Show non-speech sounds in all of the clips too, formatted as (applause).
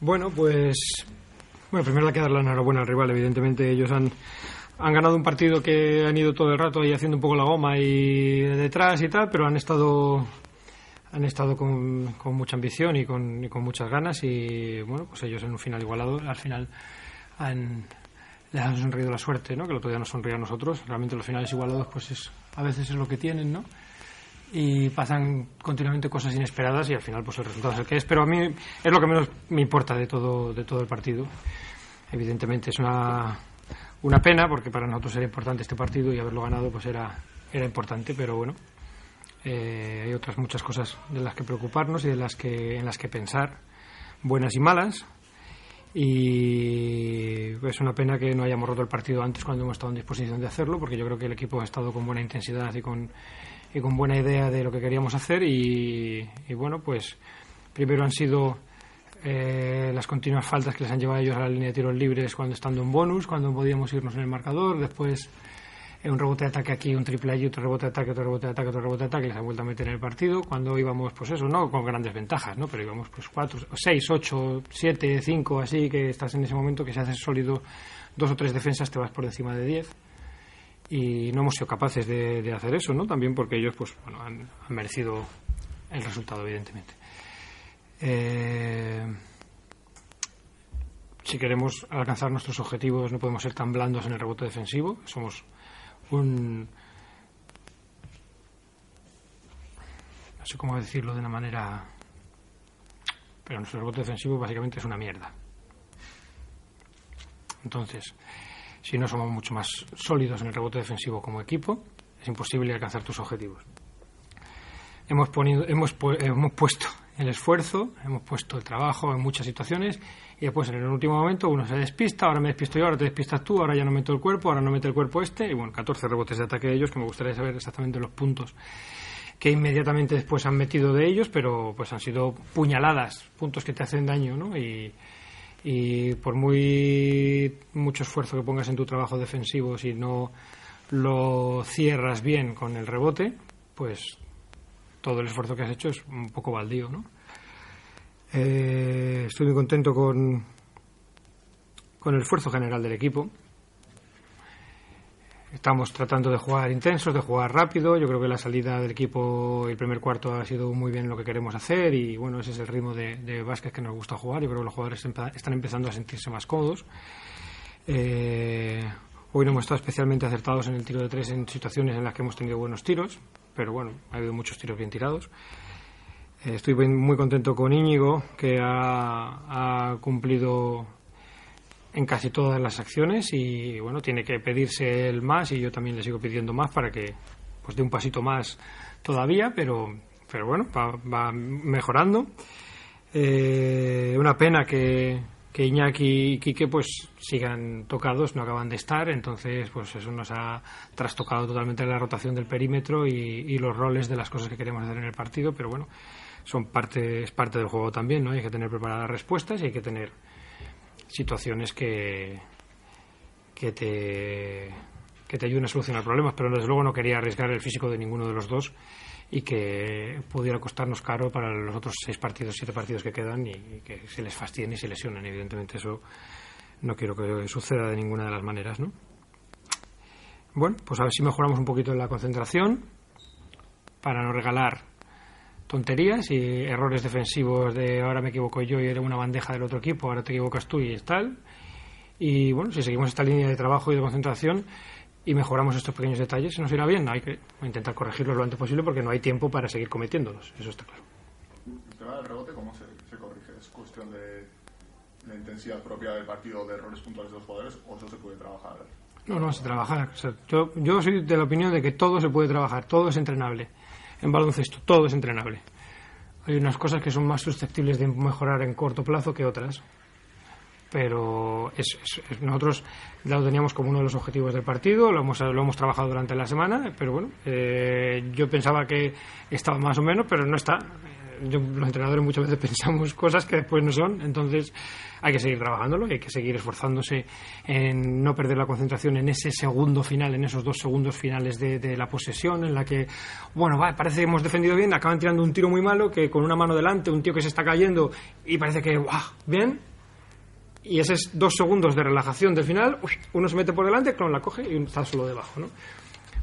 Bueno, pues. Bueno, primero hay que dar la enhorabuena al rival. Evidentemente, ellos han, han ganado un partido que han ido todo el rato ahí haciendo un poco la goma y detrás y tal, pero han estado han estado con, con mucha ambición y con, y con, muchas ganas y bueno pues ellos en un final igualado al final han les han sonreído la suerte no que el otro día nos sonría a nosotros realmente los finales igualados pues es, a veces es lo que tienen no y pasan continuamente cosas inesperadas y al final pues el resultado es el que es. Pero a mí es lo que menos me importa de todo de todo el partido. Evidentemente es una una pena porque para nosotros era importante este partido y haberlo ganado pues era era importante pero bueno eh, hay otras muchas cosas de las que preocuparnos y de las que en las que pensar buenas y malas. Y es una pena que no hayamos roto el partido antes cuando hemos estado en disposición de hacerlo porque yo creo que el equipo ha estado con buena intensidad y con y con buena idea de lo que queríamos hacer y, bueno pues primero han sido eh, las continuas faltas que les han llevado ellos a la línea de tiros libres cuando estando en bonus, cuando podíamos irnos en el marcador, después eh, un rebote de ataque aquí, un triple allí, otro rebote de ataque, otro rebote de ataque, otro rebote de ataque, les han vuelto a meter en el partido, cuando íbamos, pues eso, no con grandes ventajas, ¿no? Pero íbamos pues cuatro, seis, ocho, siete, cinco, así, que estás en ese momento que si haces sólido dos o tres defensas te vas por encima de diez y no hemos sido capaces de, hacer eso, ¿no? También porque ellos, pues, bueno, han, han merecido el resultado, evidentemente. Eh, si queremos alcanzar nuestros objetivos no podemos ser tan blandos en el rebote defensivo. Somos un... No sé cómo decirlo de una manera... Pero nuestro rebote defensivo básicamente es una mierda. Entonces, si no somos mucho más sólidos en el rebote defensivo como equipo, es imposible alcanzar tus objetivos. Hemos, ponido, hemos, hemos puesto el esfuerzo, hemos puesto el trabajo en muchas situaciones y después en el último momento uno se despista, ahora me despisto yo, ahora te despistas tú, ahora ya no meto el cuerpo, ahora no mete el cuerpo este y bueno, 14 rebotes de ataque de ellos que me gustaría saber exactamente los puntos que inmediatamente después han metido de ellos, pero pues han sido puñaladas, puntos que te hacen daño, ¿no? Y por muy mucho esfuerzo que pongas en tu trabajo defensivo, si no lo cierras bien con el rebote, pues todo el esfuerzo que has hecho es un poco baldío, ¿no? Eh, estoy muy contento con, con el esfuerzo general del equipo. Estamos tratando de jugar intensos, de jugar rápido. Yo creo que la salida del equipo, el primer cuarto, ha sido muy bien lo que queremos hacer y bueno, ese es el ritmo de, de básquet que nos gusta jugar. Yo creo que los jugadores están empezando a sentirse más cómodos. Eh, hoy no hemos estado especialmente acertados en el tiro de tres en situaciones en las que hemos tenido buenos tiros, pero bueno, ha habido muchos tiros bien tirados. Eh, estoy muy contento con Íñigo, que ha, ha, cumplido en casi todas las acciones y bueno, tiene que pedirse el más y yo también le sigo pidiendo más para que pues dé un pasito más todavía, pero, pero bueno, va, va mejorando. Eh, una pena que, que Iñaki y Quique pues sigan tocados, no acaban de estar, entonces pues eso nos ha trastocado totalmente la rotación del perímetro y, los roles de las cosas que queremos hacer en el partido, pero bueno, son parte, es parte del juego también, ¿no? Hay que tener preparadas respuestas y hay que tener situaciones que, que te que te ayuden a solucionar problemas, pero desde luego no quería arriesgar el físico de ninguno de los dos y que pudiera costarnos caro para los otros seis partidos, siete partidos que quedan y, que se les fastidien y se lesionen. Evidentemente eso no quiero que suceda de ninguna de las maneras, ¿no? Bueno, pues a ver si mejoramos un poquito la concentración para no regalar tonterías y errores defensivos de ahora me equivoco yo y era una bandeja del otro equipo, ahora te equivocas tú y es tal. Y bueno, si seguimos esta línea de trabajo y de concentración, y mejoramos estos pequeños detalles, nos irá bien. Hay que intentar corregirlos lo antes posible porque no hay tiempo para seguir cometiéndolos. Eso está claro. El tema del rebote, ¿cómo se, se corrige? ¿Es cuestión de la intensidad propia del partido, de errores puntuales de los jugadores o eso se puede trabajar? No, no se trabajar. O sea, yo, yo soy de la opinión de que todo se puede trabajar, todo es entrenable. En baloncesto, todo es entrenable. Hay unas cosas que son más susceptibles de mejorar en corto plazo que otras pero es, es, nosotros lo teníamos como uno de los objetivos del partido, lo hemos, lo hemos trabajado durante la semana, pero bueno, eh, yo pensaba que estaba más o menos, pero no está. Yo, los entrenadores muchas veces (laughs) pensamos cosas que después no son, entonces hay que seguir trabajándolo y hay que seguir esforzándose en no perder la concentración en ese segundo final, en esos dos segundos finales de, la posesión, en la que, bueno, parece que hemos defendido bien, acaban tirando un tiro muy malo, que con una mano delante, un tío que se está cayendo y parece que, ¡guau! Bien, y esos dos segundos de relajación del final, uno se mete por delante, clon la coge y está solo debajo, ¿no?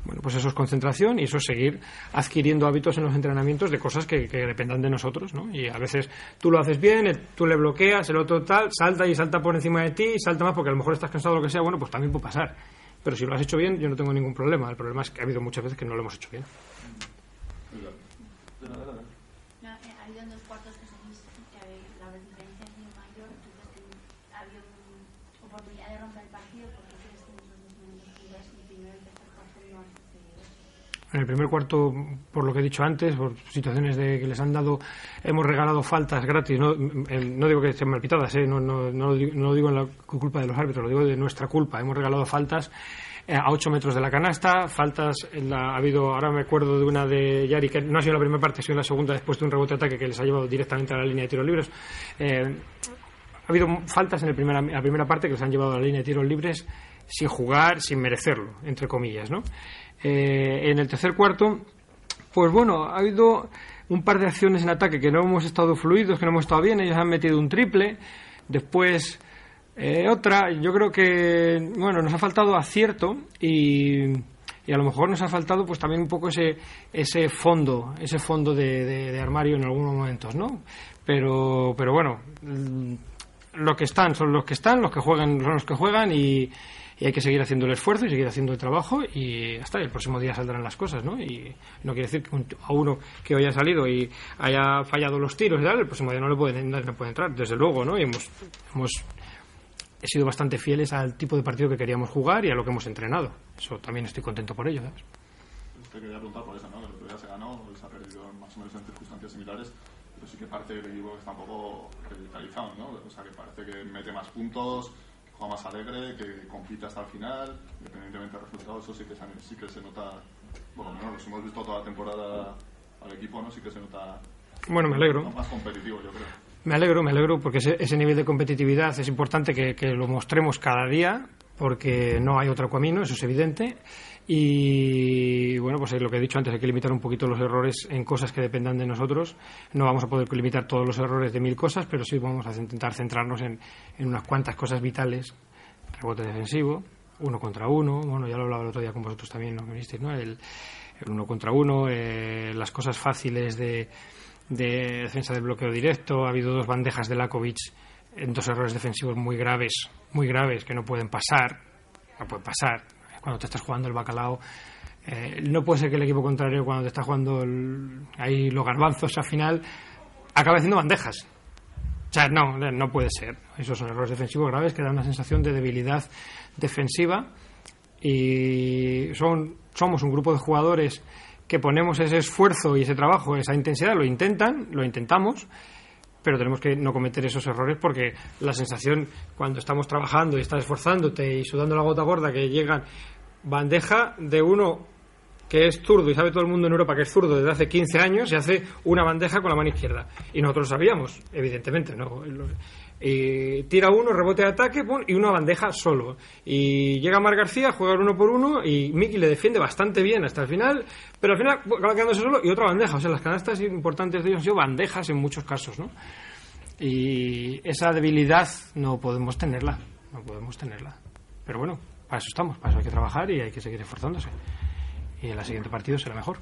Bueno, pues eso es concentración y eso es seguir adquiriendo hábitos en los entrenamientos de cosas que, dependan de nosotros, ¿no? Y a veces tú lo haces bien, tú le bloqueas, el otro tal, salta y salta por encima de ti salta más porque a lo mejor estás cansado o lo que sea, bueno, pues también puede pasar. Pero si lo has hecho bien, yo no tengo ningún problema. El problema es que ha habido muchas veces que no lo hemos hecho bien. En el primer cuarto, por lo que he dicho antes, por situaciones de que les han dado, hemos regalado faltas gratis. No, no digo que sean mal pitadas, ¿eh? no, no, no, no lo digo en la culpa de los árbitros, lo digo de nuestra culpa. Hemos regalado faltas eh, a 8 metros de la canasta, faltas, la, ha habido, ahora me acuerdo de una de Yari, que no ha sido la primera parte, ha sido la segunda después de un rebote ataque que les ha llevado directamente a la línea de tiros libres. Eh, ha habido faltas en el primera, la primera parte que les han llevado a la línea de tiros libres sin jugar, sin merecerlo, entre comillas, ¿no? Eh, en el tercer cuarto, pues bueno, ha habido un par de acciones en ataque que no hemos estado fluidos, que no hemos estado bien, ellos han metido un triple, después eh, otra, yo creo que, bueno, nos ha faltado acierto y, a lo mejor nos ha faltado pues también un poco ese, ese fondo, ese fondo de, de, armario en algunos momentos, ¿no? Pero, pero bueno, mm, lo que están son los que están, los que juegan son los que juegan y, y hay que seguir haciendo el esfuerzo y seguir haciendo el trabajo y hasta el próximo día saldrán las cosas, ¿no? Y no quiere decir que a uno que hoy haya salido y haya fallado los tiros y tal, el próximo día no le puede, no puede entrar, desde luego, ¿no? Y hemos, hemos sido bastante fieles al tipo de partido que queríamos jugar y a lo que hemos entrenado. Eso también estoy contento por ello, ¿sabes? Te quería preguntar por eso, ¿no? El otro día se ganó, se ha perdido más o menos en circunstancias similares, pero sí que parece que el equipo está un poco revitalizado, ¿no? O sea, que parece que mete más puntos, juega más alegre, que compite hasta el final, independientemente del resultado, eso sí que se, sí que se nota, bueno, no, los hemos visto toda la temporada al equipo, ¿no? Sí que se nota bueno, me alegro. más competitivo, yo creo. Me alegro, me alegro, porque ese, ese nivel de competitividad es importante que, que, lo mostremos cada día, porque no hay otro camino, eso es evidente. Y bueno, pues lo que he dicho antes, hay que limitar un poquito los errores en cosas que dependan de nosotros. No vamos a poder limitar todos los errores de mil cosas, pero sí vamos a intentar centrarnos en, en unas cuantas cosas vitales. Rebote defensivo, uno contra uno, bueno, ya lo hablaba el otro día con vosotros también, ¿no? ¿Me visteis, no? El, el uno contra uno, eh, las cosas fáciles de, de defensa del bloqueo directo, ha habido dos bandejas de Lakovic en dos errores defensivos muy graves, muy graves, que no pueden pasar, no pueden pasar, cuando te estás jugando el bacalao. Eh, no puede ser que el equipo contrario, cuando te está jugando el, ahí los garbanzos al final, acabe haciendo bandejas. O sea, no, no puede ser. Esos son errores defensivos graves que dan una sensación de debilidad defensiva. Y son, somos un grupo de jugadores que ponemos ese esfuerzo y ese trabajo, esa intensidad, lo intentan, lo intentamos, pero tenemos que no cometer esos errores porque la sensación cuando estamos trabajando y estás esforzándote y sudando la gota gorda que llegan bandeja de uno que es zurdo y sabe todo el mundo en Europa que es zurdo desde hace 15 años y hace una bandeja con la mano izquierda. Y nosotros sabíamos, evidentemente. ¿no? Tira uno, rebote de ataque y una bandeja solo. Y llega Mar García, juega uno por uno y Miki le defiende bastante bien hasta el final, pero al final acaba quedándose solo y otra bandeja. O sea, las canastas importantes de ellos han sido bandejas en muchos casos. ¿no? Y esa debilidad no podemos tenerla, no podemos tenerla. Pero bueno, para eso estamos, para eso hay que trabajar y hay que seguir esforzándose. Y el siguiente partido será mejor.